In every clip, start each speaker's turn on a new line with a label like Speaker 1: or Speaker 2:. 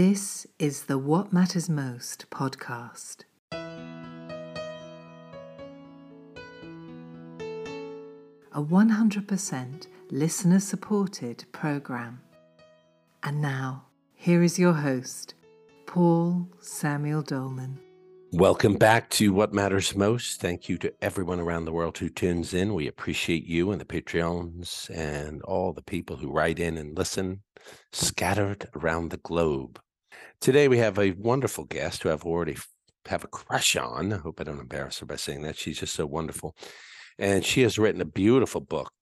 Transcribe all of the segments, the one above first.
Speaker 1: This is the What Matters Most podcast. A 100% listener supported program. And now, here is your host, Paul Samuel Dolman.
Speaker 2: Welcome back to What Matters Most. Thank you to everyone around the world who tunes in. We appreciate you and the Patreons and all the people who write in and listen scattered around the globe. Today we have a wonderful guest who I've already have a crush on. I hope I don't embarrass her by saying that. She's just so wonderful. And she has written a beautiful book,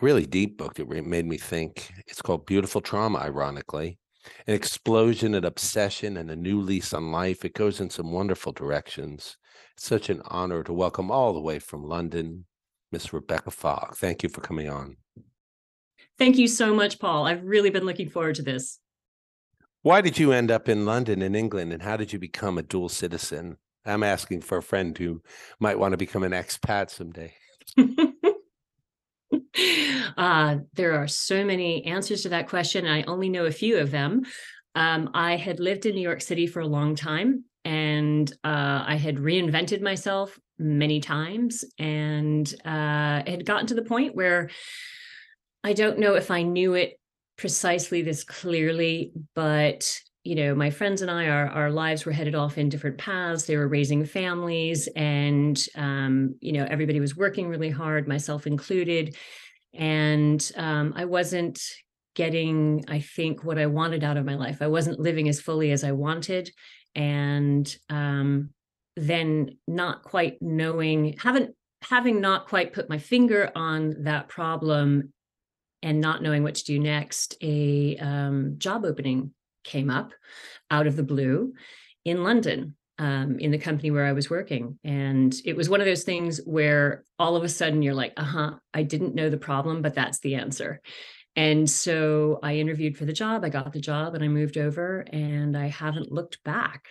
Speaker 2: really deep book that made me think. It's called Beautiful Trauma, ironically an explosion, an obsession, and a new lease on life. It goes in some wonderful directions. It's such an honor to welcome all the way from London, Miss Rebecca Fogg. Thank you for coming on.
Speaker 3: Thank you so much, Paul. I've really been looking forward to this.
Speaker 2: Why did you end up in London, in England, and how did you become a dual citizen? I'm asking for a friend who might want to become an expat someday.
Speaker 3: uh, there are so many answers to that question. and I only know a few of them. Um, I had lived in New York City for a long time and uh, I had reinvented myself many times and uh, had gotten to the point where I don't know if I knew it precisely this clearly, but you know, my friends and I, our our lives were headed off in different paths. They were raising families, and um, you know, everybody was working really hard, myself included and um, I wasn't getting, I think, what I wanted out of my life. I wasn't living as fully as I wanted, and um, then not quite knowing, haven't having not quite put my finger on that problem, and not knowing what to do next. A um, job opening came up out of the blue in London um, in the company where I was working. And it was one of those things where all of a sudden you're like, uh huh, I didn't know the problem, but that's the answer. And so I interviewed for the job, I got the job, and I moved over, and I haven't looked back.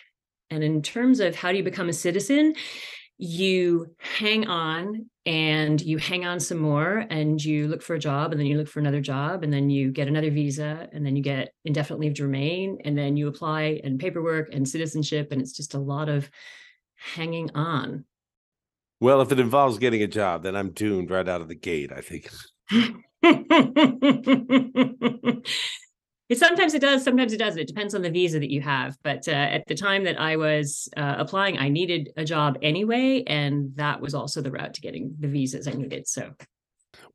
Speaker 3: And in terms of how do you become a citizen, you hang on and you hang on some more and you look for a job and then you look for another job and then you get another visa and then you get indefinite leave to remain and then you apply and paperwork and citizenship and it's just a lot of hanging on.
Speaker 2: Well if it involves getting a job then i'm doomed right out of the gate i think
Speaker 3: It sometimes it does, sometimes it doesn't. It depends on the visa that you have. But uh, at the time that I was uh, applying, I needed a job anyway, and that was also the route to getting the visas I needed. So,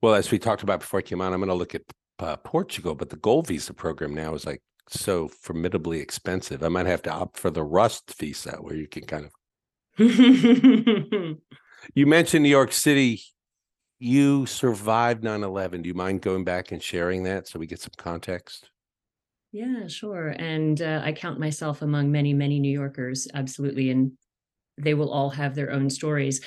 Speaker 2: well, as we talked about before I came on, I'm going to look at uh, Portugal, but the gold visa program now is like so formidably expensive. I might have to opt for the Rust visa, where you can kind of. you mentioned New York City. You survived 9 11. Do you mind going back and sharing that so we get some context?
Speaker 3: Yeah, sure. And uh, I count myself among many, many New Yorkers, absolutely. And they will all have their own stories.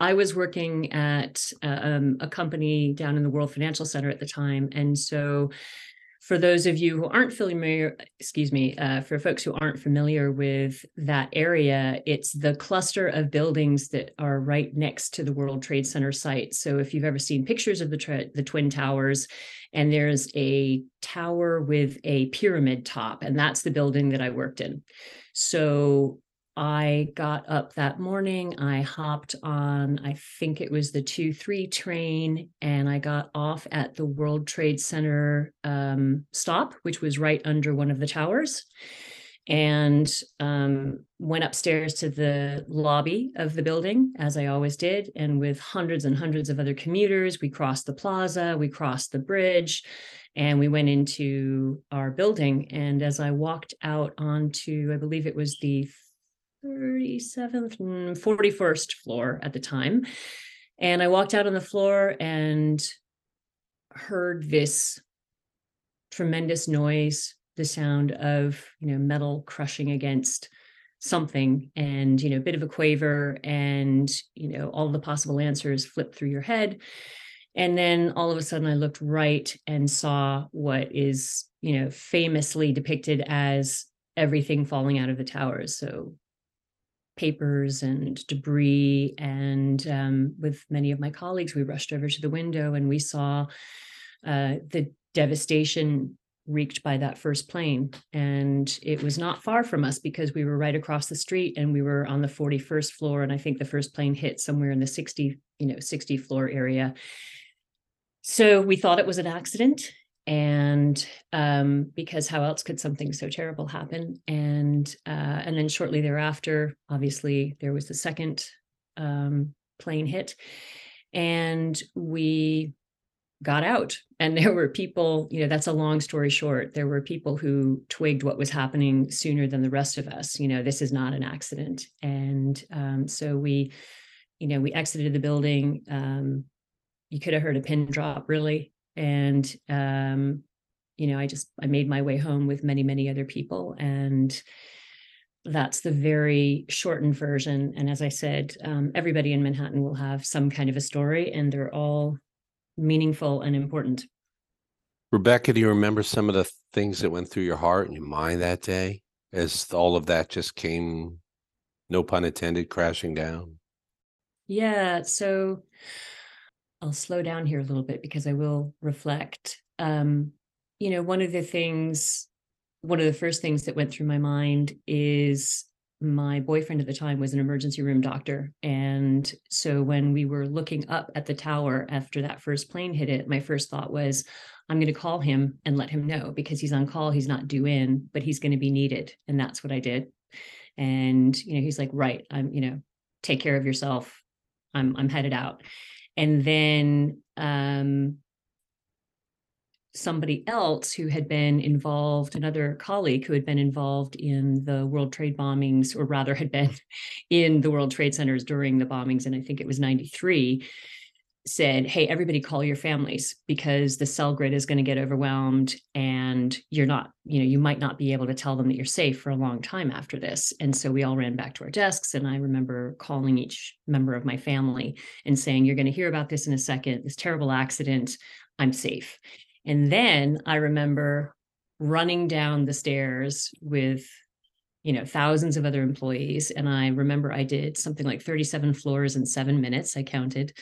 Speaker 3: I was working at uh, um, a company down in the World Financial Center at the time. And so, for those of you who aren't familiar, excuse me, uh, for folks who aren't familiar with that area, it's the cluster of buildings that are right next to the World Trade Center site. So if you've ever seen pictures of the tra- the twin towers, and there's a tower with a pyramid top, and that's the building that I worked in. So I got up that morning. I hopped on, I think it was the 2 3 train, and I got off at the World Trade Center um, stop, which was right under one of the towers and um, went upstairs to the lobby of the building, as I always did. And with hundreds and hundreds of other commuters, we crossed the plaza, we crossed the bridge, and we went into our building. And as I walked out onto, I believe it was the 37th, 41st mm, floor at the time. And I walked out on the floor and heard this tremendous noise the sound of you know metal crushing against something and you know a bit of a quaver and you know all the possible answers flip through your head and then all of a sudden i looked right and saw what is you know famously depicted as everything falling out of the towers so papers and debris and um, with many of my colleagues we rushed over to the window and we saw uh, the devastation wreaked by that first plane. And it was not far from us because we were right across the street and we were on the 41st floor. And I think the first plane hit somewhere in the 60, you know, 60 floor area. So we thought it was an accident. And um, because how else could something so terrible happen? And uh, and then shortly thereafter, obviously, there was the second um, plane hit, and we got out. And there were people you know that's a long story short there were people who twigged what was happening sooner than the rest of us you know this is not an accident. And um, so we you know we exited the building um, you could have heard a pin drop really and um, you know i just i made my way home with many many other people and that's the very shortened version and as i said um, everybody in manhattan will have some kind of a story and they're all meaningful and important.
Speaker 2: Rebecca, do you remember some of the things that went through your heart and your mind that day as all of that just came, no pun intended, crashing down?
Speaker 3: Yeah. So I'll slow down here a little bit because I will reflect. Um, you know, one of the things, one of the first things that went through my mind is my boyfriend at the time was an emergency room doctor. And so when we were looking up at the tower after that first plane hit it, my first thought was, I'm going to call him and let him know because he's on call. He's not due in, but he's going to be needed. And that's what I did. And, you know, he's like, right, I'm, you know, take care of yourself. I'm, I'm headed out. And then, um, somebody else who had been involved, another colleague who had been involved in the World Trade bombings, or rather had been in the World Trade Centers during the bombings, and I think it was 93, said, Hey, everybody call your families because the cell grid is going to get overwhelmed and you're not, you know, you might not be able to tell them that you're safe for a long time after this. And so we all ran back to our desks. And I remember calling each member of my family and saying, You're going to hear about this in a second, this terrible accident. I'm safe. And then I remember running down the stairs with you know thousands of other employees and i remember i did something like 37 floors in 7 minutes i counted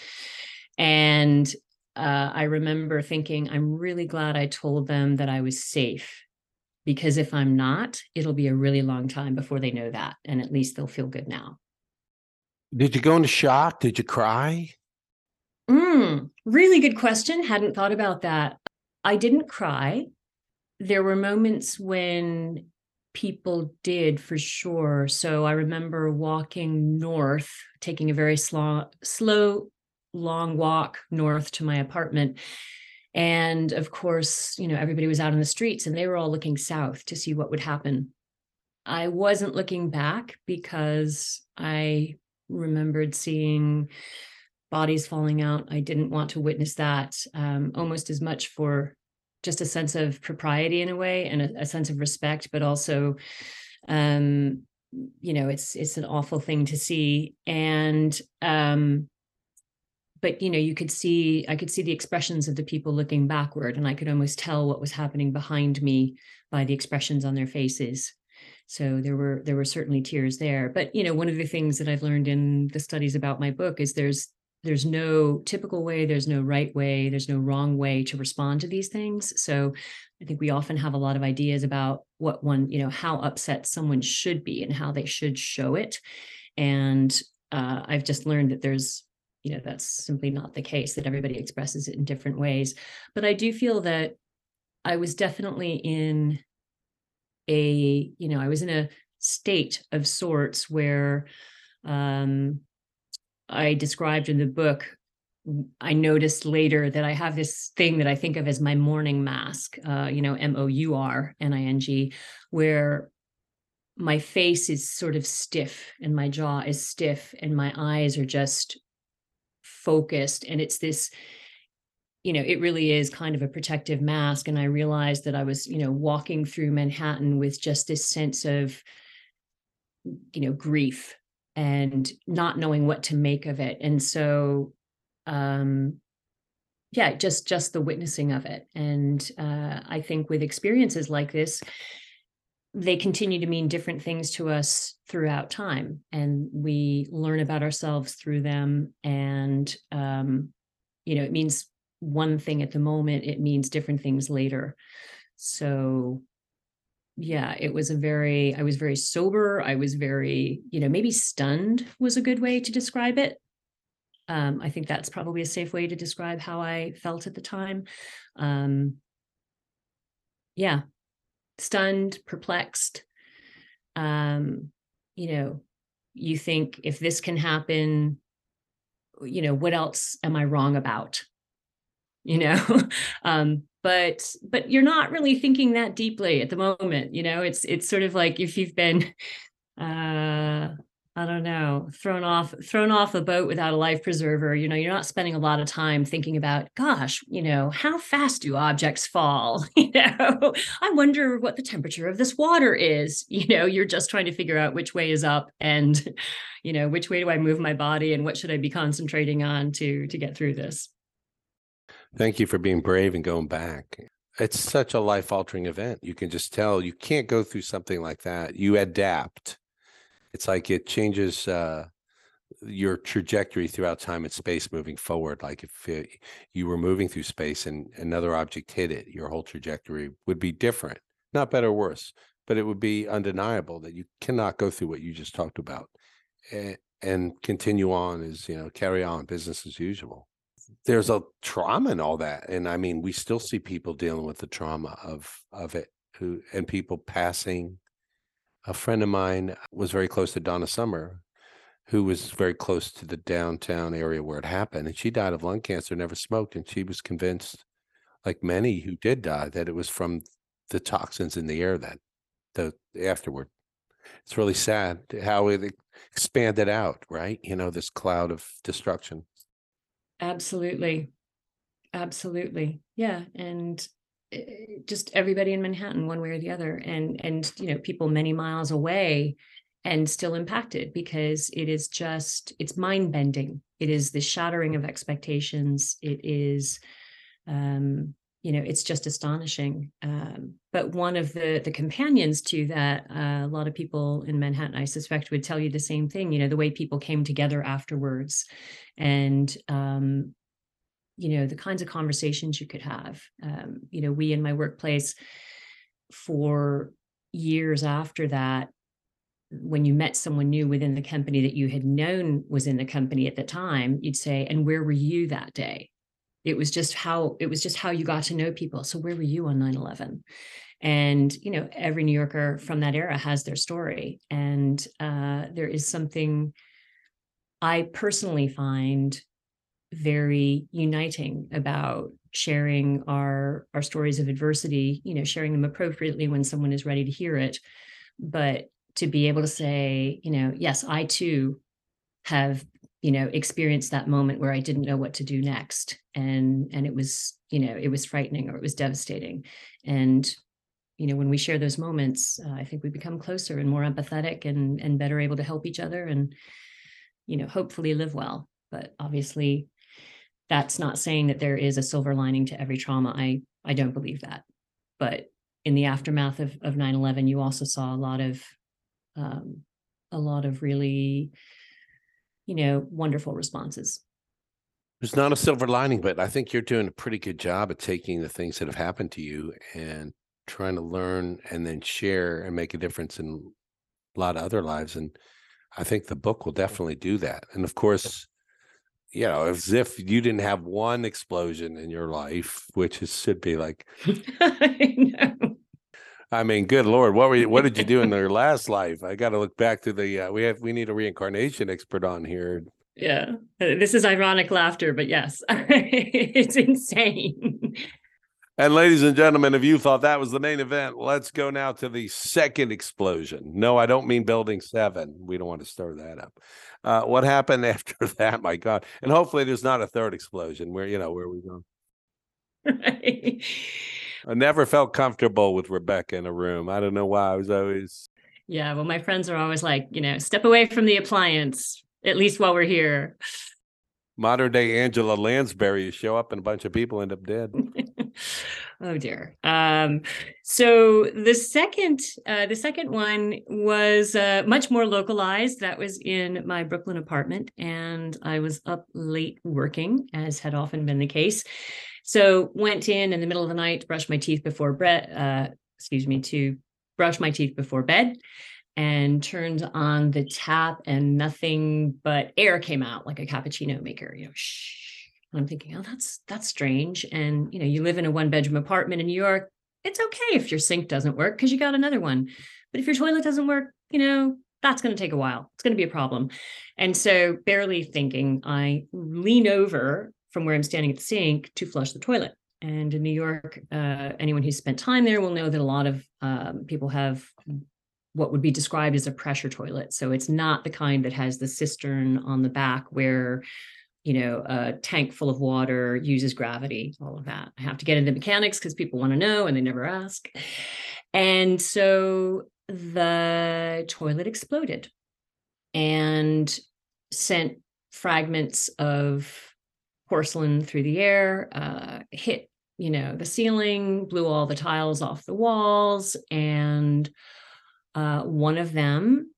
Speaker 3: and uh, i remember thinking i'm really glad i told them that i was safe because if i'm not it'll be a really long time before they know that and at least they'll feel good now.
Speaker 2: Did you go into shock? Did you cry?
Speaker 3: Mm, really good question. Hadn't thought about that. I didn't cry. There were moments when people did for sure. So I remember walking north, taking a very slow, slow, long walk north to my apartment. And of course, you know, everybody was out in the streets and they were all looking south to see what would happen. I wasn't looking back because I remembered seeing bodies falling out. I didn't want to witness that um, almost as much for just a sense of propriety in a way and a, a sense of respect, but also, um, you know, it's it's an awful thing to see. And um, but you know, you could see I could see the expressions of the people looking backward, and I could almost tell what was happening behind me by the expressions on their faces. So there were there were certainly tears there. But you know one of the things that i've learned in the studies about my book is there's there's no typical way there's no right way there's no wrong way to respond to these things. So i think we often have a lot of ideas about what one you know how upset someone should be and how they should show it. And uh, i've just learned that there's you know that's simply not the case that everybody expresses it in different ways. But i do feel that i was definitely in a you know i was in a state of sorts where um I described in the book, I noticed later that I have this thing that I think of as my mourning mask, uh, you know, M O U R N I N G, where my face is sort of stiff and my jaw is stiff and my eyes are just focused. And it's this, you know, it really is kind of a protective mask. And I realized that I was, you know, walking through Manhattan with just this sense of, you know, grief and not knowing what to make of it and so um yeah just just the witnessing of it and uh i think with experiences like this they continue to mean different things to us throughout time and we learn about ourselves through them and um you know it means one thing at the moment it means different things later so yeah, it was a very, I was very sober. I was very, you know, maybe stunned was a good way to describe it. Um, I think that's probably a safe way to describe how I felt at the time. Um, yeah, stunned, perplexed. Um, you know, you think if this can happen, you know, what else am I wrong about? You know, um, but but you're not really thinking that deeply at the moment. You know, it's it's sort of like if you've been uh I don't know, thrown off thrown off a boat without a life preserver, you know, you're not spending a lot of time thinking about, gosh, you know, how fast do objects fall? You know, I wonder what the temperature of this water is. You know, you're just trying to figure out which way is up and, you know, which way do I move my body and what should I be concentrating on to to get through this.
Speaker 2: Thank you for being brave and going back. It's such a life altering event. You can just tell you can't go through something like that. You adapt it's like it changes uh, your trajectory throughout time and space moving forward. Like if it, you were moving through space and another object hit it, your whole trajectory would be different, not better or worse, but it would be undeniable that you cannot go through what you just talked about and, and continue on as, you know, carry on business as usual. There's a trauma in all that. And I mean, we still see people dealing with the trauma of, of it who, and people passing a friend of mine was very close to Donna Summer, who was very close to the downtown area where it happened. And she died of lung cancer, never smoked. And she was convinced, like many who did die, that it was from the toxins in the air that the afterward. It's really sad how it expanded out, right? You know, this cloud of destruction.
Speaker 3: Absolutely. Absolutely. Yeah. And just everybody in Manhattan one way or the other and and you know people many miles away and still impacted because it is just it's mind bending it is the shattering of expectations. It is um you know it's just astonishing. Um, but one of the the companions to that uh, a lot of people in manhattan i suspect would tell you the same thing you know the way people came together afterwards and um, you know the kinds of conversations you could have. Um, you know we in my workplace for years after that when you met someone new within the company that you had known was in the company at the time you'd say and where were you that day? It was just how it was just how you got to know people. So where were you on 9-11 and you know every new yorker from that era has their story. And uh, there is something i personally find very uniting about sharing our our stories of adversity you know sharing them appropriately when someone is ready to hear it. But to be able to say you know yes i too have you know experienced that moment where i didn't know what to do next and and it was you know it was frightening or it was devastating. And you know when we share those moments uh, i think we become closer and more empathetic and and better able to help each other and you know hopefully live well. But obviously that's not saying that there is a silver lining to every trauma. I I don't believe that. But in the aftermath of of 9/11, you also saw a lot of um, a lot of really, you know, wonderful responses.
Speaker 2: There's not a silver lining, but I think you're doing a pretty good job at taking the things that have happened to you and trying to learn and then share and make a difference in a lot of other lives. And I think the book will definitely do that. And of course, you know, as if you didn't have one explosion in your life, which is, should be like, I know. I mean, good lord, what were you, what did you do in your last life? I got to look back to the uh, we have we need a reincarnation expert on here.
Speaker 3: Yeah, uh, this is ironic laughter, but yes, it's insane.
Speaker 2: And ladies and gentlemen, if you thought that was the main event, let's go now to the second explosion. No, I don't mean Building Seven. We don't want to stir that up. Uh, what happened after that? My God! And hopefully, there's not a third explosion. Where you know where we go. Right. I never felt comfortable with Rebecca in a room. I don't know why. I was always.
Speaker 3: Yeah, well, my friends are always like, you know, step away from the appliance, at least while we're here.
Speaker 2: Modern day Angela Lansbury, you show up and a bunch of people end up dead.
Speaker 3: Oh dear. Um, so the second, uh, the second one was uh, much more localized. That was in my Brooklyn apartment, and I was up late working, as had often been the case. So went in in the middle of the night to brush my teeth before bed. Uh, excuse me, to brush my teeth before bed, and turned on the tap, and nothing but air came out like a cappuccino maker. You know, shh I'm thinking, oh, that's that's strange. And you know, you live in a one bedroom apartment in New York. It's okay if your sink doesn't work because you got another one. But if your toilet doesn't work, you know, that's going to take a while. It's going to be a problem. And so, barely thinking, I lean over from where I'm standing at the sink to flush the toilet. And in New York, uh, anyone who's spent time there will know that a lot of um, people have what would be described as a pressure toilet. So it's not the kind that has the cistern on the back where you know, a tank full of water uses gravity, all of that. I have to get into mechanics because people want to know and they never ask. And so the toilet exploded and sent fragments of porcelain through the air, uh, hit, you know, the ceiling, blew all the tiles off the walls. And uh, one of them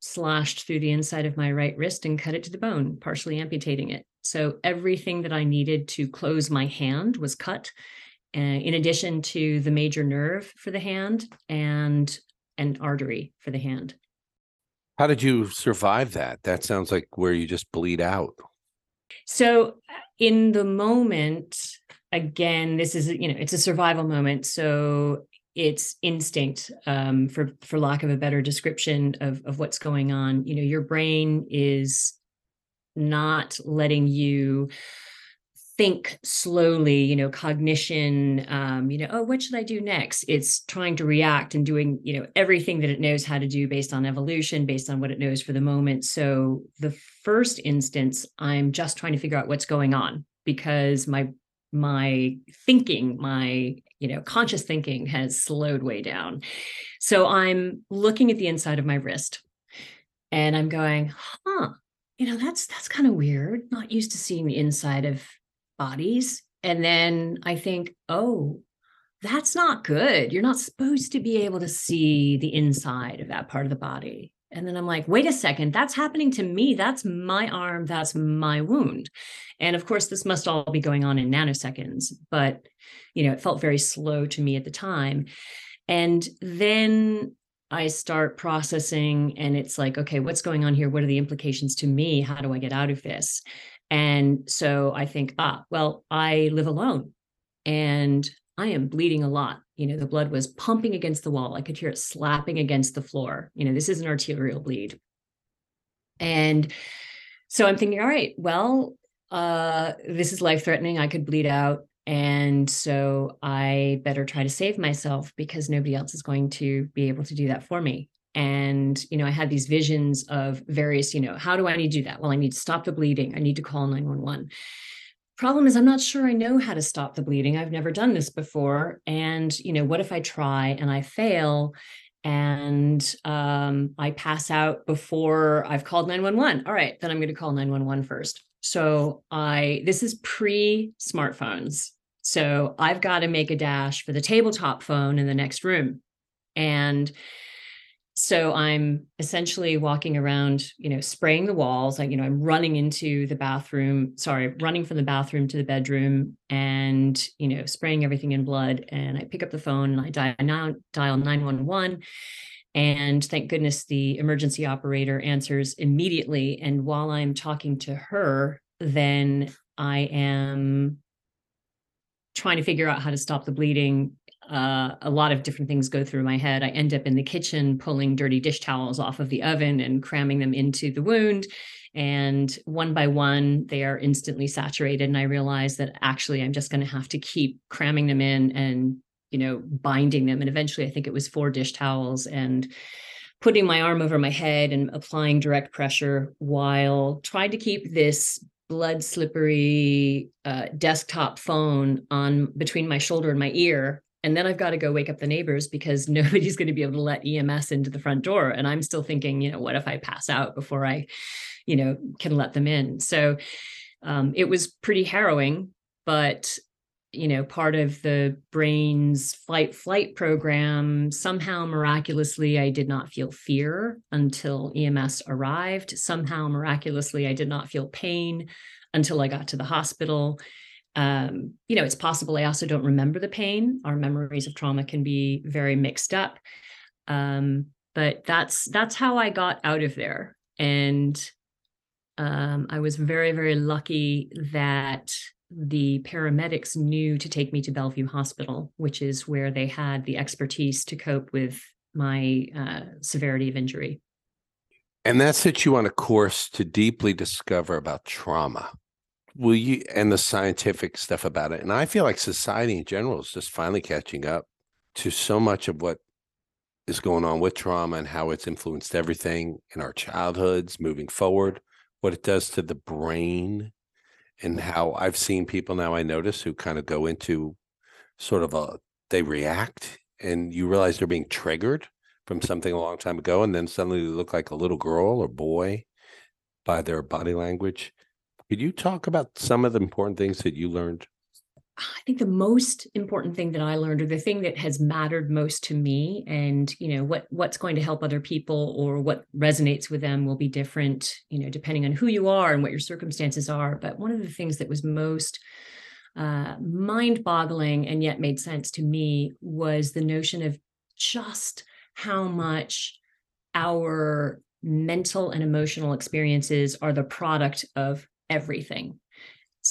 Speaker 3: slashed through the inside of my right wrist and cut it to the bone, partially amputating it. So everything that I needed to close my hand was cut, uh, in addition to the major nerve for the hand and an artery for the hand.
Speaker 2: How did you survive that? That sounds like where you just bleed out.
Speaker 3: So in the moment, again, this is you know it's a survival moment. So it's instinct um, for for lack of a better description of of what's going on you know your brain is not letting you think slowly you know cognition um you know oh what should i do next? It's trying to react and doing you know everything that it knows how to do based on evolution based on what it knows for the moment. So the first instance i'm just trying to figure out what's going on because my my thinking my you know conscious thinking has slowed way down. So i'm looking at the inside of my wrist and i'm going huh you know that's that's kind of weird not used to seeing the inside of bodies. And then i think oh that's not good. You're not supposed to be able to see the inside of that part of the body. And then i'm like wait a second. That's happening to me. That's my arm. That's my wound. And of course this must all be going on in nanoseconds but you know it felt very slow to me at the time. And then I start processing and it's like, okay, what's going on here? What are the implications to me? How do I get out of this? And so I think, ah, well, I live alone and I am bleeding a lot. You know, the blood was pumping against the wall. I could hear it slapping against the floor. You know, this is an arterial bleed. And so I'm thinking, all right, well, uh, this is life threatening. I could bleed out. And so I better try to save myself because nobody else is going to be able to do that for me. And, you know, I had these visions of various, you know, how do I need to do that? Well, I need to stop the bleeding. I need to call 911. Problem is, I'm not sure I know how to stop the bleeding. I've never done this before. And, you know, what if I try and I fail and um, I pass out before I've called 911? All right, then I'm going to call 911 first. So I, this is pre smartphones. So I've got to make a dash for the tabletop phone in the next room. And so I'm essentially walking around, you know, spraying the walls. Like, you know, I'm running into the bathroom, sorry, running from the bathroom to the bedroom and, you know, spraying everything in blood. And I pick up the phone and I dial, dial 911. And thank goodness the emergency operator answers immediately. And while I'm talking to her, then I am trying to figure out how to stop the bleeding uh, a lot of different things go through my head. I end up in the kitchen pulling dirty dish towels off of the oven and cramming them into the wound. And one by one, they are instantly saturated. And I realize that actually I'm just going to have to keep cramming them in and, you know, binding them. And eventually, I think it was four dish towels and putting my arm over my head and applying direct pressure while trying to keep this blood slippery uh, desktop phone on between my shoulder and my ear and then i've got to go wake up the neighbors because nobody's going to be able to let ems into the front door and i'm still thinking you know what if i pass out before i you know can let them in? So um, it was pretty harrowing but you know part of the brain's flight flight program somehow miraculously i did not feel fear until ems arrived. Somehow miraculously i did not feel pain until i got to the hospital. Um, you know it's possible i also don't remember the pain. Our memories of trauma can be very mixed up. Um, but that's that's how i got out of there. And um, i was very very lucky that the paramedics knew to take me to Bellevue Hospital, which is where they had the expertise to cope with my uh, severity of injury.
Speaker 2: And that set you on a course to deeply discover about trauma. Will you and the scientific stuff about it? And I feel like society in general is just finally catching up to so much of what is going on with trauma and how it's influenced everything in our childhoods moving forward, what it does to the brain and how I've seen people now I notice who kind of go into sort of a they react and you realize they're being triggered from something a long time ago and then suddenly they look like a little girl or boy by their body language. Could you talk about some of the important things that you learned
Speaker 3: I think the most important thing that I learned, or the thing that has mattered most to me, and you know what what's going to help other people or what resonates with them will be different, you know, depending on who you are and what your circumstances are. But one of the things that was most uh, mind-boggling and yet made sense to me was the notion of just how much our mental and emotional experiences are the product of everything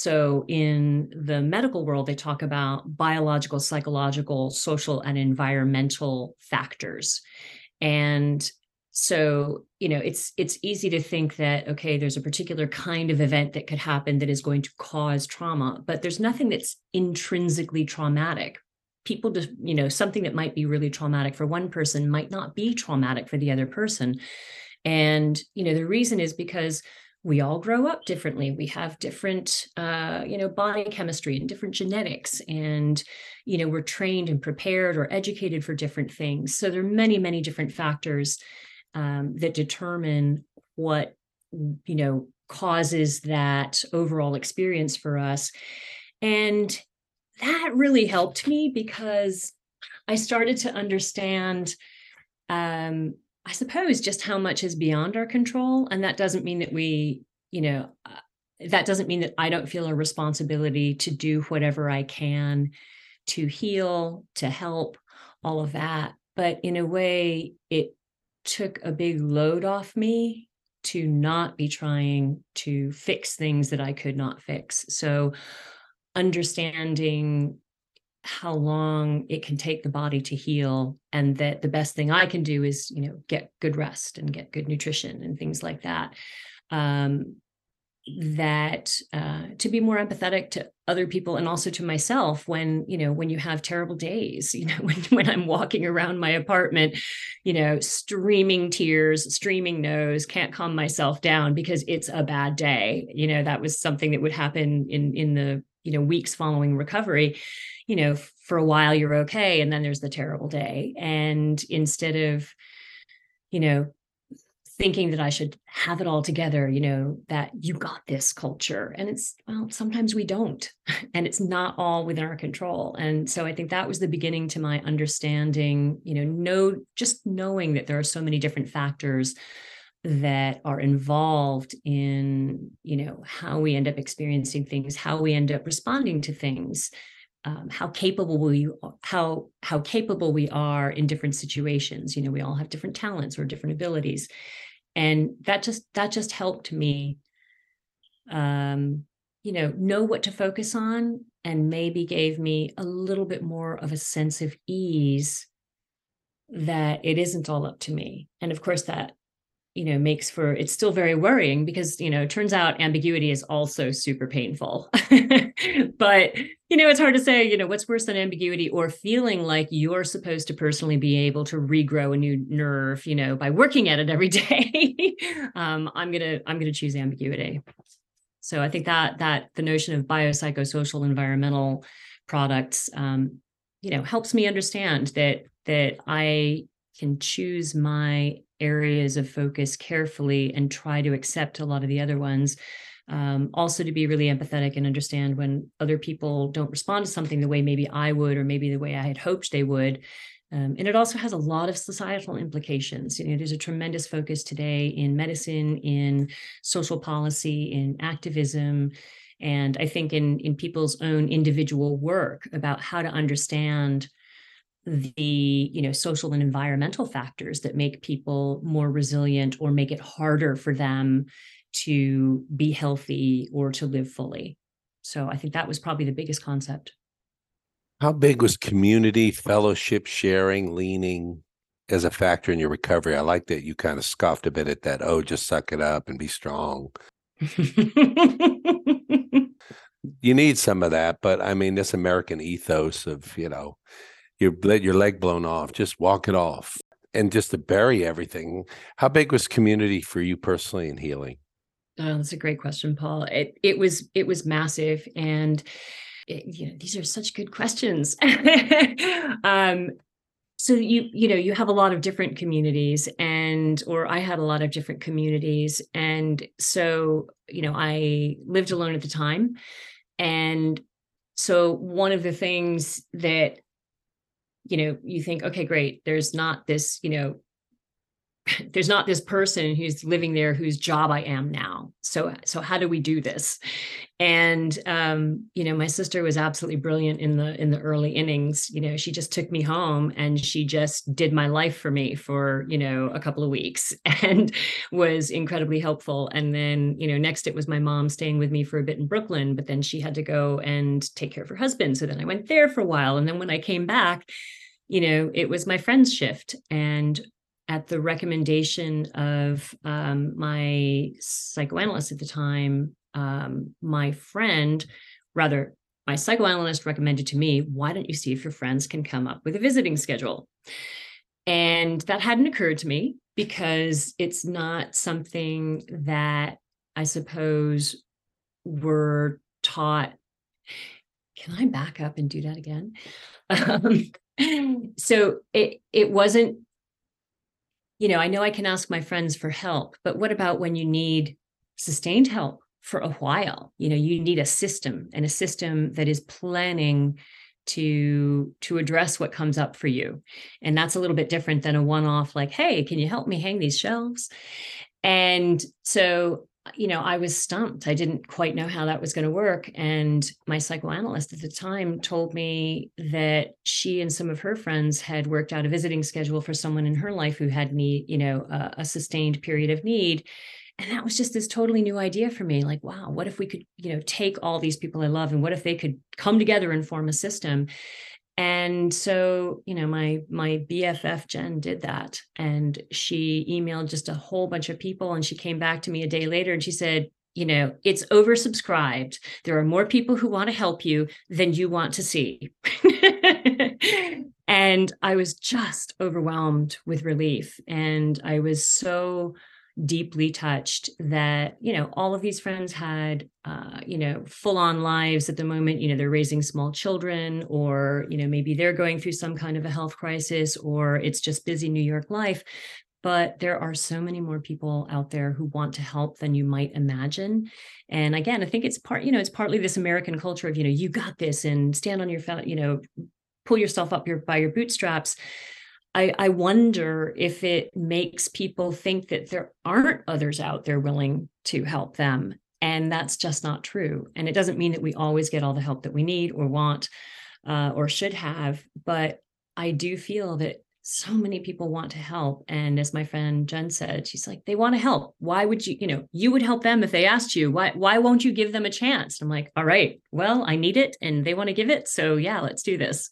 Speaker 3: so, in the medical world, they talk about biological, psychological, social, and environmental factors. And so, you know, it's it's easy to think that okay, there's a particular kind of event that could happen that is going to cause trauma, but there's nothing that's intrinsically traumatic. People just, you know, something that might be really traumatic for one person might not be traumatic for the other person. And, you know, the reason is because we all grow up differently. We have different uh, you know body chemistry and different genetics and you know we're trained and prepared or educated for different things. So there are many many different factors um, that determine what you know causes that overall experience for us. And that really helped me because i started to understand um, I suppose just how much is beyond our control. And that doesn't mean that we, you know, uh, that doesn't mean that I don't feel a responsibility to do whatever I can to heal, to help, all of that. But in a way, it took a big load off me to not be trying to fix things that I could not fix. So, understanding how long it can take the body to heal and that the best thing i can do is you know get good rest and get good nutrition and things like that. Um, that uh, to be more empathetic to other people and also to myself when you know when you have terrible days you know when, when i'm walking around my apartment you know streaming tears streaming nose can't calm myself down because it's a bad day. You know that was something that would happen in in the you know weeks following recovery you know for a while you're okay and then there's the terrible day and instead of you know thinking that I should have it all together, you know, that you got this culture. And it's, well, sometimes we don't, and it's not all within our control. And so I think that was the beginning to my understanding, you know, know, just knowing that there are so many different factors that are involved in, you know, how we end up experiencing things, how we end up responding to things, um, how capable we how how capable we are in different situations. You know we all have different talents or different abilities. And that just that just helped me um you know know what to focus on and maybe gave me a little bit more of a sense of ease that it isn't all up to me. And of course that you know makes for it's still very worrying because you know it turns out ambiguity is also super painful. But you know it's hard to say you know what's worse than ambiguity or feeling like you're supposed to personally be able to regrow a new nerve you know by working at it every day. Um, i'm gonna i'm gonna choose ambiguity. So i think that that the notion of biopsychosocial environmental products um, you know helps me understand that that i can choose my areas of focus carefully and try to accept a lot of the other ones Um, also, to be really empathetic and understand when other people don't respond to something the way maybe I would, or maybe the way I had hoped they would. Um, and it also has a lot of societal implications. You know, there's a tremendous focus today in medicine, in social policy, in activism, and I think in in people's own individual work about how to understand the you know social and environmental factors that make people more resilient or make it harder for them to be healthy or to live fully. So I think that was probably the biggest concept.
Speaker 2: How big was community, fellowship, sharing, leaning as a factor in your recovery? I like that you kind of scoffed a bit at that. Oh, just suck it up and be strong. you need some of that, but I mean, this American ethos of, you know, you let your leg blown off, just walk it off and just to bury everything. How big was community for you personally in healing?
Speaker 3: Oh, that's a great question, Paul. It it was it was massive, and it, you know these are such good questions. um, so you you know you have a lot of different communities, and or I had a lot of different communities, and so you know I lived alone at the time, and so one of the things that you know you think okay great there's not this you know there's not this person who's living there whose job I am now. So so how do we do this? And um, you know, my sister was absolutely brilliant in the in the early innings. You know, she just took me home and she just did my life for me for, you know, a couple of weeks and was incredibly helpful. And then, you know, next it was my mom staying with me for a bit in Brooklyn, but then she had to go and take care of her husband. So then I went there for a while. And then when I came back, you know, it was my friend's shift. And at the recommendation of um, my psychoanalyst at the time, um, my friend, rather, my psychoanalyst recommended to me, why don't you see if your friends can come up with a visiting schedule? And that hadn't occurred to me because it's not something that I suppose were taught. Can I back up and do that again? Um, so it it wasn't you know, I know I can ask my friends for help, but what about when you need sustained help for a while? You know, you need a system and a system that is planning to to address what comes up for you. And that's a little bit different than a one-off like, "Hey, can you help me hang these shelves?" And so Uh, you know, I was stumped. I didn't quite know how that was going to work. And my psychoanalyst at the time told me that she and some of her friends had worked out a visiting schedule for someone in her life who had need, you know, a, a sustained period of need. And that was just this totally new idea for me. Like, wow, what if we could, you know, take all these people I love and what if they could come together and form a system? And so you know my my bff jen did that and she emailed just a whole bunch of people and she came back to me a day later and she said you know it's oversubscribed. There are more people who want to help you than you want to see. And i was just overwhelmed with relief and i was so deeply touched that you know all of these friends had uh, you know full on lives at the moment you know they're raising small children or you know maybe they're going through some kind of a health crisis or it's just busy new york life. But there are so many more people out there who want to help than you might imagine. And again i think it's part you know it's partly this american culture of you know you got this and stand on your you know pull yourself up your by your bootstraps I, I wonder if it makes people think that there aren't others out there willing to help them. And that's just not true. And it doesn't mean that we always get all the help that we need or want uh, or should have. But I do feel that so many people want to help. And as my friend Jen said, she's like, they want to help. Why would you, you know, you would help them if they asked you. Why, why won't you give them a chance? I'm like, all right, well, I need it and they want to give it. So yeah, let's do this.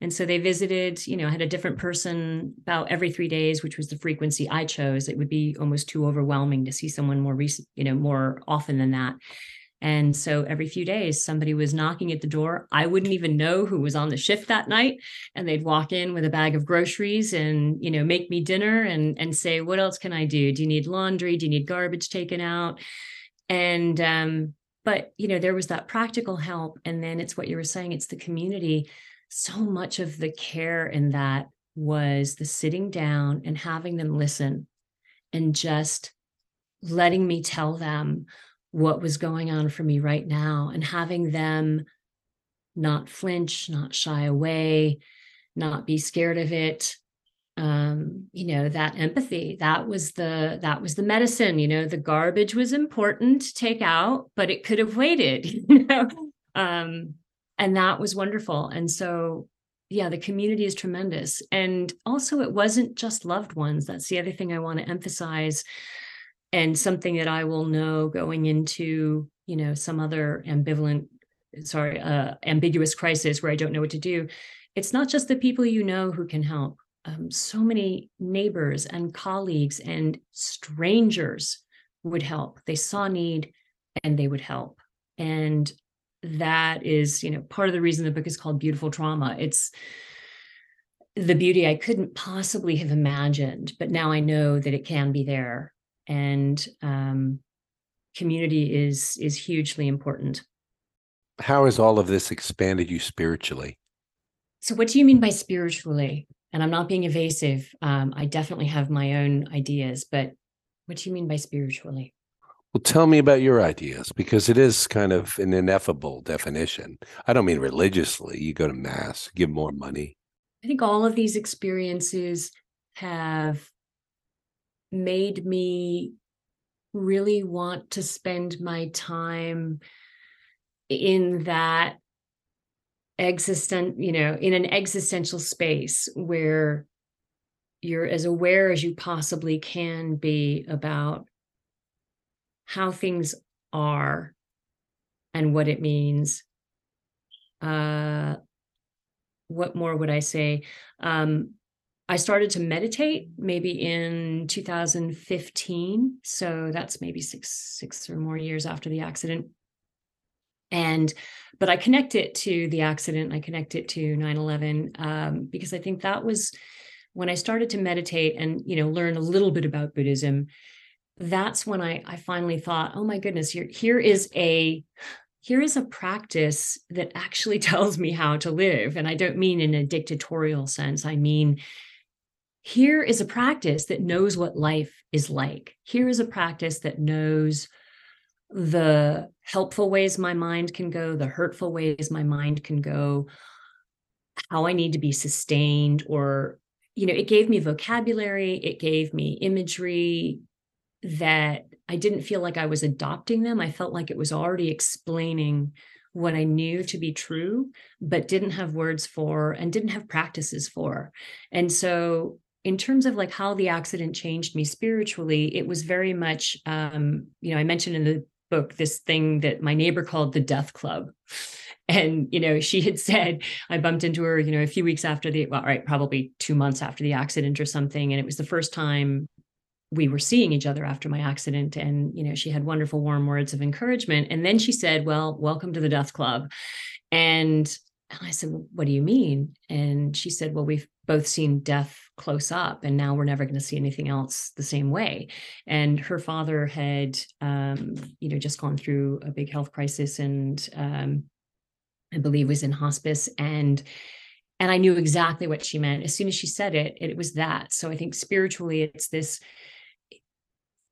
Speaker 3: And so they visited, you know, had a different person about every three days, which was the frequency I chose. It would be almost too overwhelming to see someone more recent, you know, more often than that. And so every few days, somebody was knocking at the door. I wouldn't even know who was on the shift that night. And they'd walk in with a bag of groceries and, you know, make me dinner and, and say, what else can I do? Do you need laundry? Do you need garbage taken out? And, um, but, you know, there was that practical help. And then it's what you were saying, it's the community so much of the care in that was the sitting down and having them listen and just letting me tell them what was going on for me right now and having them not flinch, not shy away, not be scared of it. Um, you know, that empathy, that was the that was the medicine, you know, the garbage was important to take out, but it could have waited, you know. Um, and that was wonderful. And so yeah, the community is tremendous. And also it wasn't just loved ones. That's the other thing I want to emphasize and something that I will know going into, you know, some other ambivalent sorry, uh, ambiguous crisis where I don't know what to do. It's not just the people you know who can help. Um, so many neighbors and colleagues and strangers would help. They saw need and they would help. And that is, you know, part of the reason the book is called Beautiful Trauma. It's the beauty I couldn't possibly have imagined, but now I know that it can be there. And um, community is is hugely important
Speaker 2: how has all of this expanded you spiritually?
Speaker 3: So, what do you mean by spiritually? And I'm not being evasive. Um, I definitely have my own ideas, but what do you mean by spiritually?
Speaker 2: Well, tell me about your ideas because it is kind of an ineffable definition. I don't mean religiously, you go to mass, give more money.
Speaker 3: I think all of these experiences have made me really want to spend my time in that existent, you know, in an existential space where you're as aware as you possibly can be about how things are and what it means. Uh, what more would I say? Um, I started to meditate maybe in 2015, so that's maybe six six or more years after the accident and but i connect it to the accident i connect it to 9-11 um, because i think that was when i started to meditate and you know learn a little bit about buddhism that's when i i finally thought oh my goodness here here is a here is a practice that actually tells me how to live. And i don't mean in a dictatorial sense i mean here is a practice that knows what life is like. Here is a practice that knows the helpful ways my mind can go, the hurtful ways my mind can go, how I need to be sustained, or, you know, it gave me vocabulary, it gave me imagery that I didn't feel like I was adopting them. I felt like it was already explaining what I knew to be true, but didn't have words for and didn't have practices for. And so in terms of like how the accident changed me spiritually it was very much um you know i mentioned in the book this thing that my neighbor called the death club and you know she had said i bumped into her you know a few weeks after the well right probably two months after the accident or something and it was the first time we were seeing each other after my accident and you know she had wonderful warm words of encouragement and then she said well welcome to the death club and and I said, well, What do you mean? And she said, Well, we've both seen death close up, and now we're never going to see anything else the same way. And her father had, um, you know, just gone through a big health crisis and um, I believe was in hospice. And and I knew exactly what she meant. As soon as she said it, it was that. So I think spiritually, it's this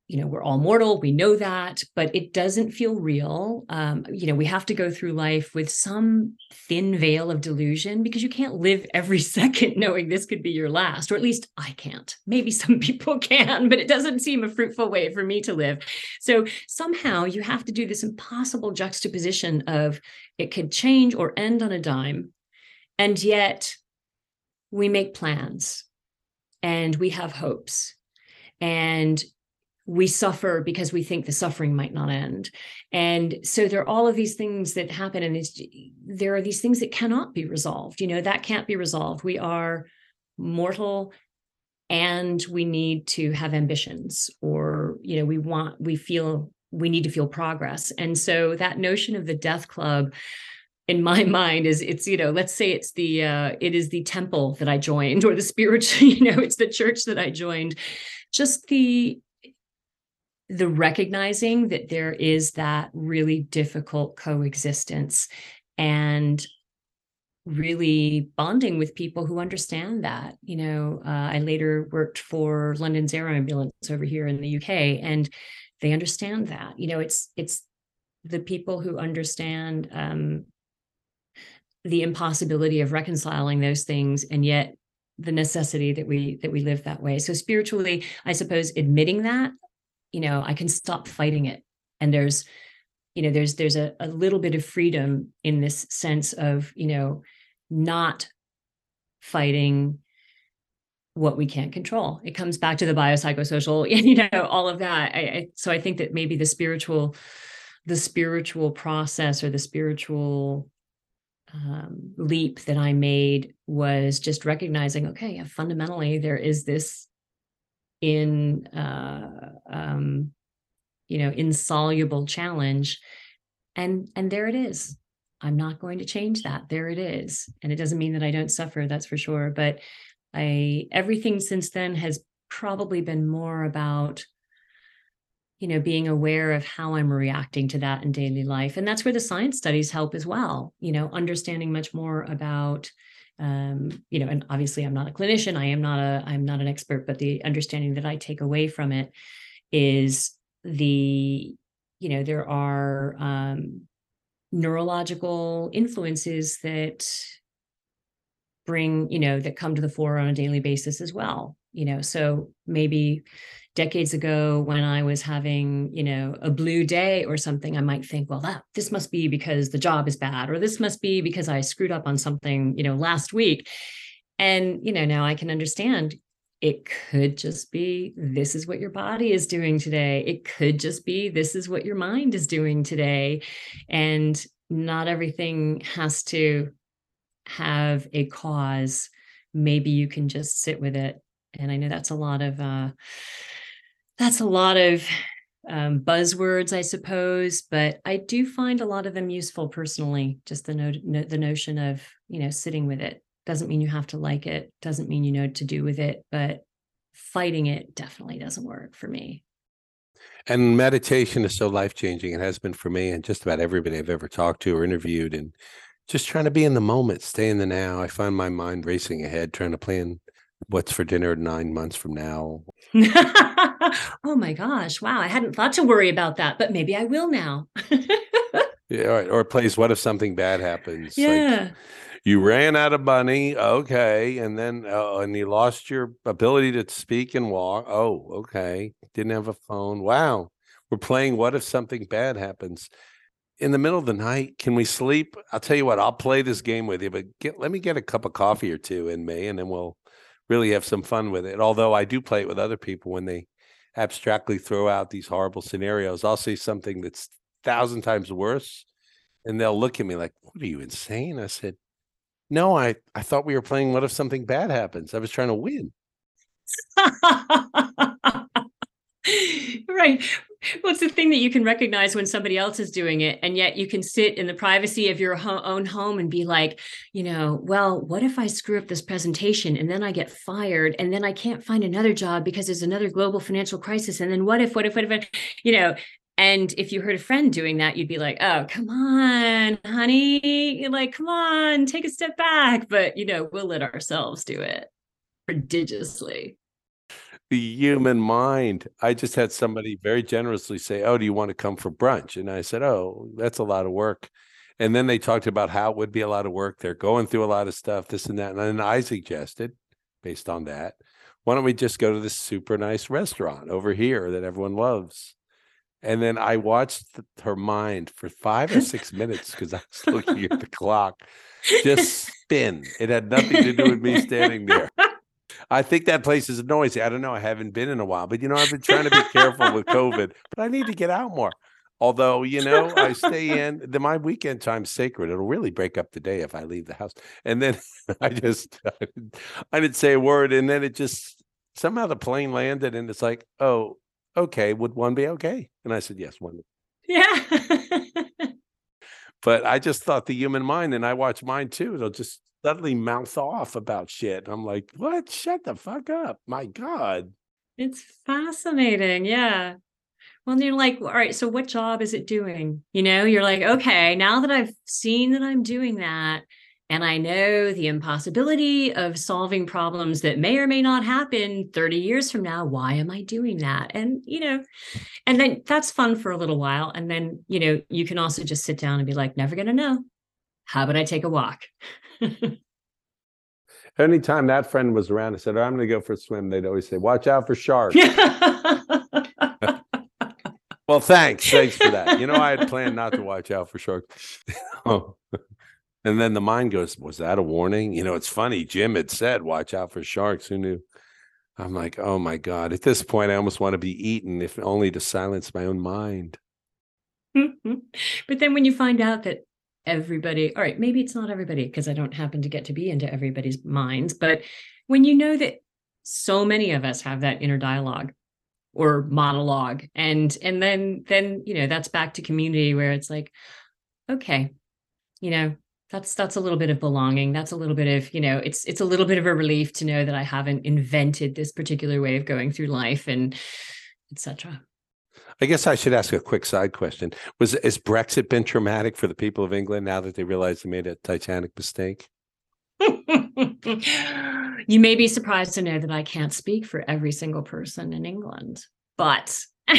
Speaker 3: you know we're all mortal we know that but it doesn't feel real. Um, you know we have to go through life with some thin veil of delusion because you can't live every second knowing this could be your last or at least i can't. Maybe some people can but it doesn't seem a fruitful way for me to live. So somehow you have to do this impossible juxtaposition of it could change or end on a dime and yet we make plans and we have hopes and we suffer because we think the suffering might not end. And so there are all of these things that happen and there are these things that cannot be resolved you know that can't be resolved. We are mortal and we need to have ambitions or you know we want we feel we need to feel progress. And so that notion of the death club in my mind is it's you know let's say it's the uh it is the temple that i joined or the spiritual you know it's the church that i joined. Just the the recognizing that there is that really difficult coexistence and really bonding with people who understand that. You know uh, i later worked for london's air ambulance over here in the uk and they understand that. You know it's it's the people who understand um, the impossibility of reconciling those things and yet the necessity that we that we live that way. So spiritually i suppose admitting that you know i can stop fighting it. And there's you know there's there's a, a little bit of freedom in this sense of you know not fighting what we can't control. It comes back to the biopsychosocial you know all of that. I, I, so i think that maybe the spiritual the spiritual process or the spiritual um, leap that I made was just recognizing, okay, yeah, fundamentally there is this in uh, um, you know insoluble challenge, and and there it is. I'm not going to change that. There it is, and it doesn't mean that I don't suffer. That's for sure. But I everything since then has probably been more about you know being aware of how i'm reacting to that in daily life and that's where the science studies help as well you know understanding much more about um, you know and obviously i'm not a clinician i am not a i'm not an expert but the understanding that i take away from it is the you know there are um, neurological influences that bring you know that come to the fore on a daily basis as well you know so maybe decades ago when i was having you know a blue day or something i might think well that this must be because the job is bad or this must be because i screwed up on something you know last week. And you know now i can understand it could just be this is what your body is doing today. It could just be this is what your mind is doing today. And not everything has to have a cause. Maybe you can just sit with it. And i know that's a lot of uh that's a lot of um, buzzwords, I suppose, but I do find a lot of them useful personally. Just the no, no, the notion of you know sitting with it doesn't mean you have to like it, doesn't mean you know to do with it, but fighting it definitely doesn't work for me.
Speaker 2: And meditation is so life changing. It has been for me and just about everybody I've ever talked to or interviewed. And just trying to be in the moment, stay in the now. I find my mind racing ahead, trying to plan what's for dinner nine months from now.
Speaker 3: oh my gosh. Wow. I hadn't thought to worry about that, but maybe I will now.
Speaker 2: yeah. All right. Or plays what if something bad happens?
Speaker 3: Yeah.
Speaker 2: Like, you ran out of money. Okay. And then, uh, and you lost your ability to speak and walk. Oh, okay. Didn't have a phone. Wow. We're playing what if something bad happens in the middle of the night can we sleep i'll tell you what i'll play this game with you but get let me get a cup of coffee or two in me and then we'll really have some fun with it. Although I do play it with other people when they abstractly throw out these horrible scenarios. I'll say something that's thousand times worse, and they'll look at me like, "What are you insane?" I said, "No, I I thought we were playing. What if something bad happens? I was trying to win."
Speaker 3: right well it's the thing that you can recognize when somebody else is doing it and yet you can sit in the privacy of your ho- own home and be like you know well what if i screw up this presentation and then i get fired and then i can't find another job because there's another global financial crisis and then what if what if what if you know and if you heard a friend doing that, you'd be like, oh, come on, honey. You're like, come on, take a step back. But, you know, we'll let ourselves do it prodigiously
Speaker 2: the human mind. I just had somebody very generously say, "Oh, do you want to come for brunch?" And I said, "Oh, that's a lot of work." And then they talked about how it would be a lot of work. They're going through a lot of stuff, this and that. And then I suggested, based on that, why don't we just go to this super nice restaurant over here that everyone loves? And then I watched her mind for five or six minutes because I was looking at the clock just spin. It had nothing to do with me standing there. I think that place is noisy. I don't know. I haven't been in a while, but you know, I've been trying to be careful with COVID, but I need to get out more. Although, you know, I stay in the my weekend time's sacred. It'll really break up the day if I leave the house. And then I just I didn't say a word. And then it just somehow the plane landed and it's like, oh, okay, would one be okay? And I said, yes, one.
Speaker 3: Yeah.
Speaker 2: but I just thought the human mind, and I watch mine too. It'll just suddenly mouth off about shit. I'm like, what? Shut the fuck up. My God.
Speaker 3: It's fascinating. Yeah. Well, you're like, all right, so what job is it doing? You know, you're like, okay, now that I've seen that I'm doing that, and I know the impossibility of solving problems that may or may not happen 30 years from now. Why am I doing that? And, you know, and then that's fun for a little while. And then, you know, you can also just sit down and be like, never going to know. How about I take a walk?
Speaker 2: Anytime that friend was around, I said, oh, I'm going to go for a swim. They'd always say, watch out for sharks. well, thanks. Thanks for that. You know, I had planned not to watch out for sharks. oh. And then the mind goes, Was that a warning? You know, it's funny. Jim had said, Watch out for sharks. Who knew? I'm like, Oh my God. At this point, I almost want to be eaten, if only to silence my own mind.
Speaker 3: but then when you find out that everybody, all right, maybe it's not everybody because I don't happen to get to be into everybody's minds, but when you know that so many of us have that inner dialogue or monologue and and then then you know that's back to community where it's like okay you know that's that's a little bit of belonging that's a little bit of you know it's it's a little bit of a relief to know that i haven't invented this particular way of going through life and etc
Speaker 2: i guess i should ask a quick side question was has brexit been traumatic for the people of england now that they realize they made a titanic mistake
Speaker 3: you may be surprised to know that i can't speak for every single person in england but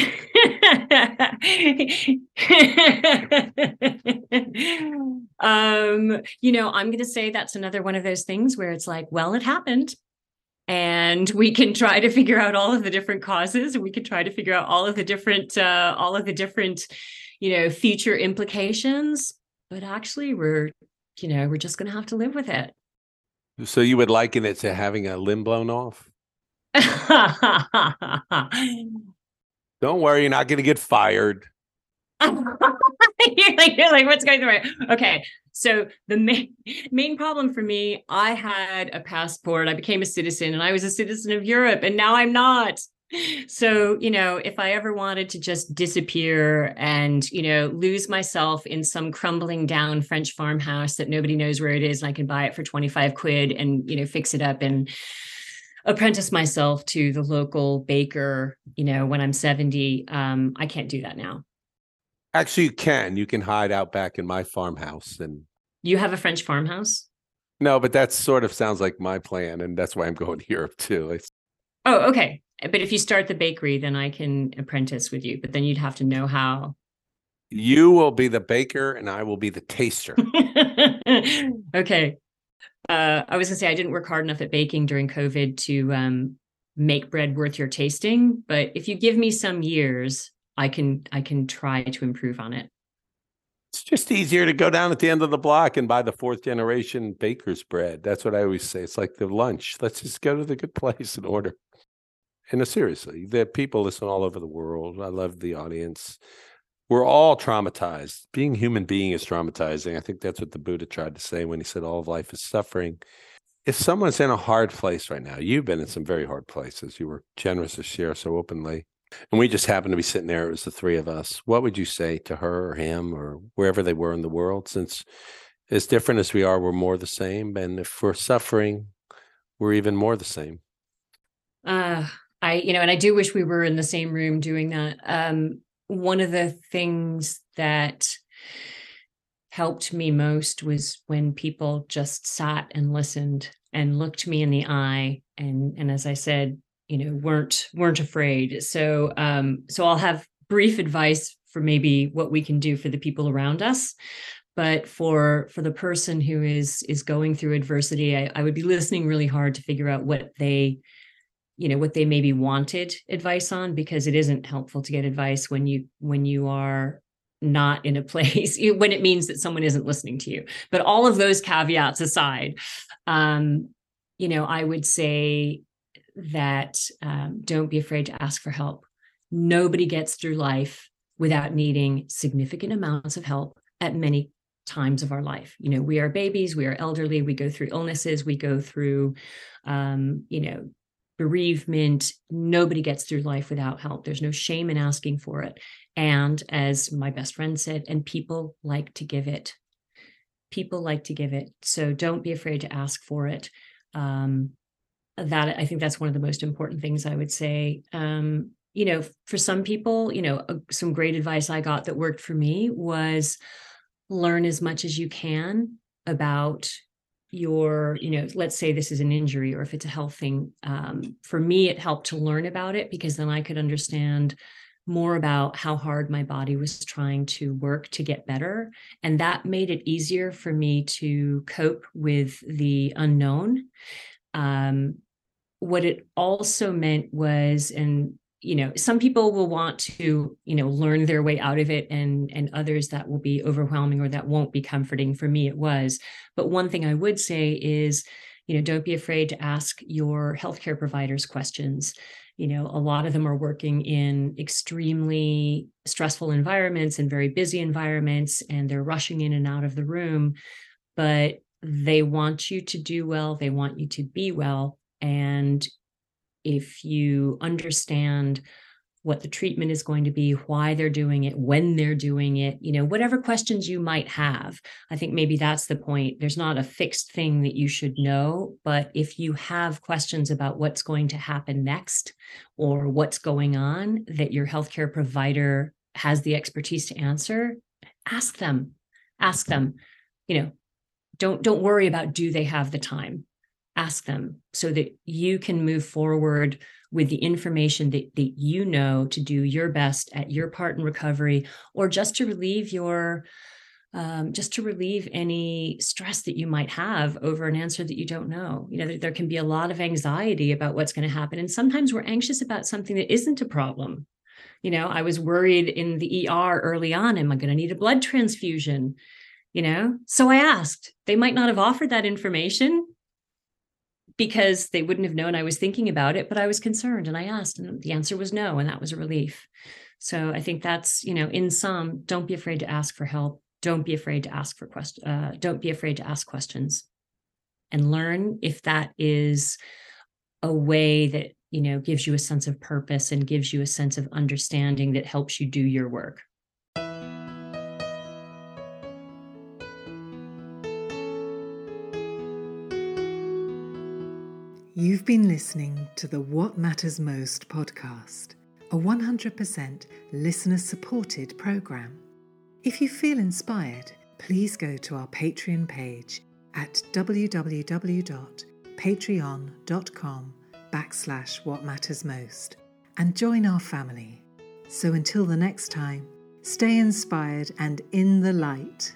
Speaker 3: um, you know, I'm going to say that's another one of those things where it's like, well, it happened. And we can try to figure out all of the different causes. and We can try to figure out all of the different, uh, all of the different, you know, future implications. But actually, we're, you know, we're just going to have to live with it.
Speaker 2: So you would liken it to having a limb blown off? Don't worry, you're not going to get fired.
Speaker 3: like, you're like, what's going through? Okay. So the main main problem for me, I had a passport, I became a citizen, and I was a citizen of Europe, and now I'm not. So, you know, if I ever wanted to just disappear and, you know, lose myself in some crumbling down French farmhouse that nobody knows where it is, and I can buy it for 25 quid and, you know, fix it up and apprentice myself to the local baker, you know, when I'm 70. Um, I can't do that now.
Speaker 2: Actually, you can. You can hide out back in my farmhouse and
Speaker 3: you have a French farmhouse?
Speaker 2: No, but that sort of sounds like my plan, and that's why I'm going to Europe too. It's...
Speaker 3: Oh, okay. But if you start the bakery, then I can apprentice with you. But then you'd have to know how.
Speaker 2: You will be the baker, and I will be the taster.
Speaker 3: okay uh, I was gonna say I didn't work hard enough at baking during COVID to um, make bread worth your tasting. But if you give me some years, I can I can try to improve on it.
Speaker 2: It's just easier to go down at the end of the block and buy the fourth generation baker's bread. That's what I always say. It's like the lunch. Let's just go to the good place and order. And uh, seriously, the people listen all over the world. I love the audience we're all traumatized. Being human being is traumatizing. I think that's what the Buddha tried to say when he said all of life is suffering. If someone's in a hard place right now, you've been in some very hard places. You were generous to share so openly. And we just happened to be sitting there. It was the three of us. What would you say to her or him or wherever they were in the world? Since as different as we are, we're more the same. And if we're suffering, we're even more the same.
Speaker 3: Uh, I, you know, and I do wish we were in the same room doing that. Um, one of the things that helped me most was when people just sat and listened and looked me in the eye and and as i said you know weren't weren't afraid. So um so i'll have brief advice for maybe what we can do for the people around us. But for for the person who is is going through adversity I, I would be listening really hard to figure out what they you know what they maybe wanted advice on because it isn't helpful to get advice when you when you are not in a place when it means that someone isn't listening to you. But all of those caveats aside um you know i would say that um, don't be afraid to ask for help nobody gets through life without needing significant amounts of help at many times of our life you know we are babies we are elderly we go through illnesses we go through um, you know bereavement. Nobody gets through life without help. There's no shame in asking for it. And as my best friend said, and people like to give it. People like to give it. So don't be afraid to ask for it. Um, that I think that's one of the most important things I would say. Um, you know, for some people, you know, some great advice I got that worked for me was learn as much as you can about your you know let's say this is an injury or if it's a health thing. Um, for me it helped to learn about it because then i could understand more about how hard my body was trying to work to get better. And that made it easier for me to cope with the unknown. Um, what it also meant was and you know some people will want to you know learn their way out of it and and others that will be overwhelming or that won't be comforting for me it was. But one thing i would say is you know don't be afraid to ask your healthcare providers questions. You know a lot of them are working in extremely stressful environments and very busy environments and they're rushing in and out of the room but they want you to do well they want you to be well and if you understand what the treatment is going to be, why they're doing it, when they're doing it, you know, whatever questions you might have. I think maybe that's the point. There's not a fixed thing that you should know, but if you have questions about what's going to happen next or what's going on that your healthcare provider has the expertise to answer, ask them. Ask them. You know, don't don't worry about do they have the time ask them so that you can move forward with the information that, that you know to do your best at your part in recovery or just to relieve your um, just to relieve any stress that you might have over an answer that you don't know. You know there, there can be a lot of anxiety about what's going to happen and sometimes we're anxious about something that isn't a problem. You know i was worried in the er early on am i going to need a blood transfusion? You know? So i asked. They might not have offered that information because they wouldn't have known I was thinking about it, but I was concerned and I asked, and the answer was no, and that was a relief. So I think that's, you know, in sum, don't be afraid to ask for help. Don't be afraid to ask for questions. Uh, don't be afraid to ask questions and learn if that is a way that, you know, gives you a sense of purpose and gives you a sense of understanding that helps you do your work.
Speaker 1: You've been listening to the What Matters Most podcast, a 100% listener supported program. If you feel inspired, please go to our Patreon page at www.patreon.com backslash what matters most and join our family. So until the next time, stay inspired and in the light.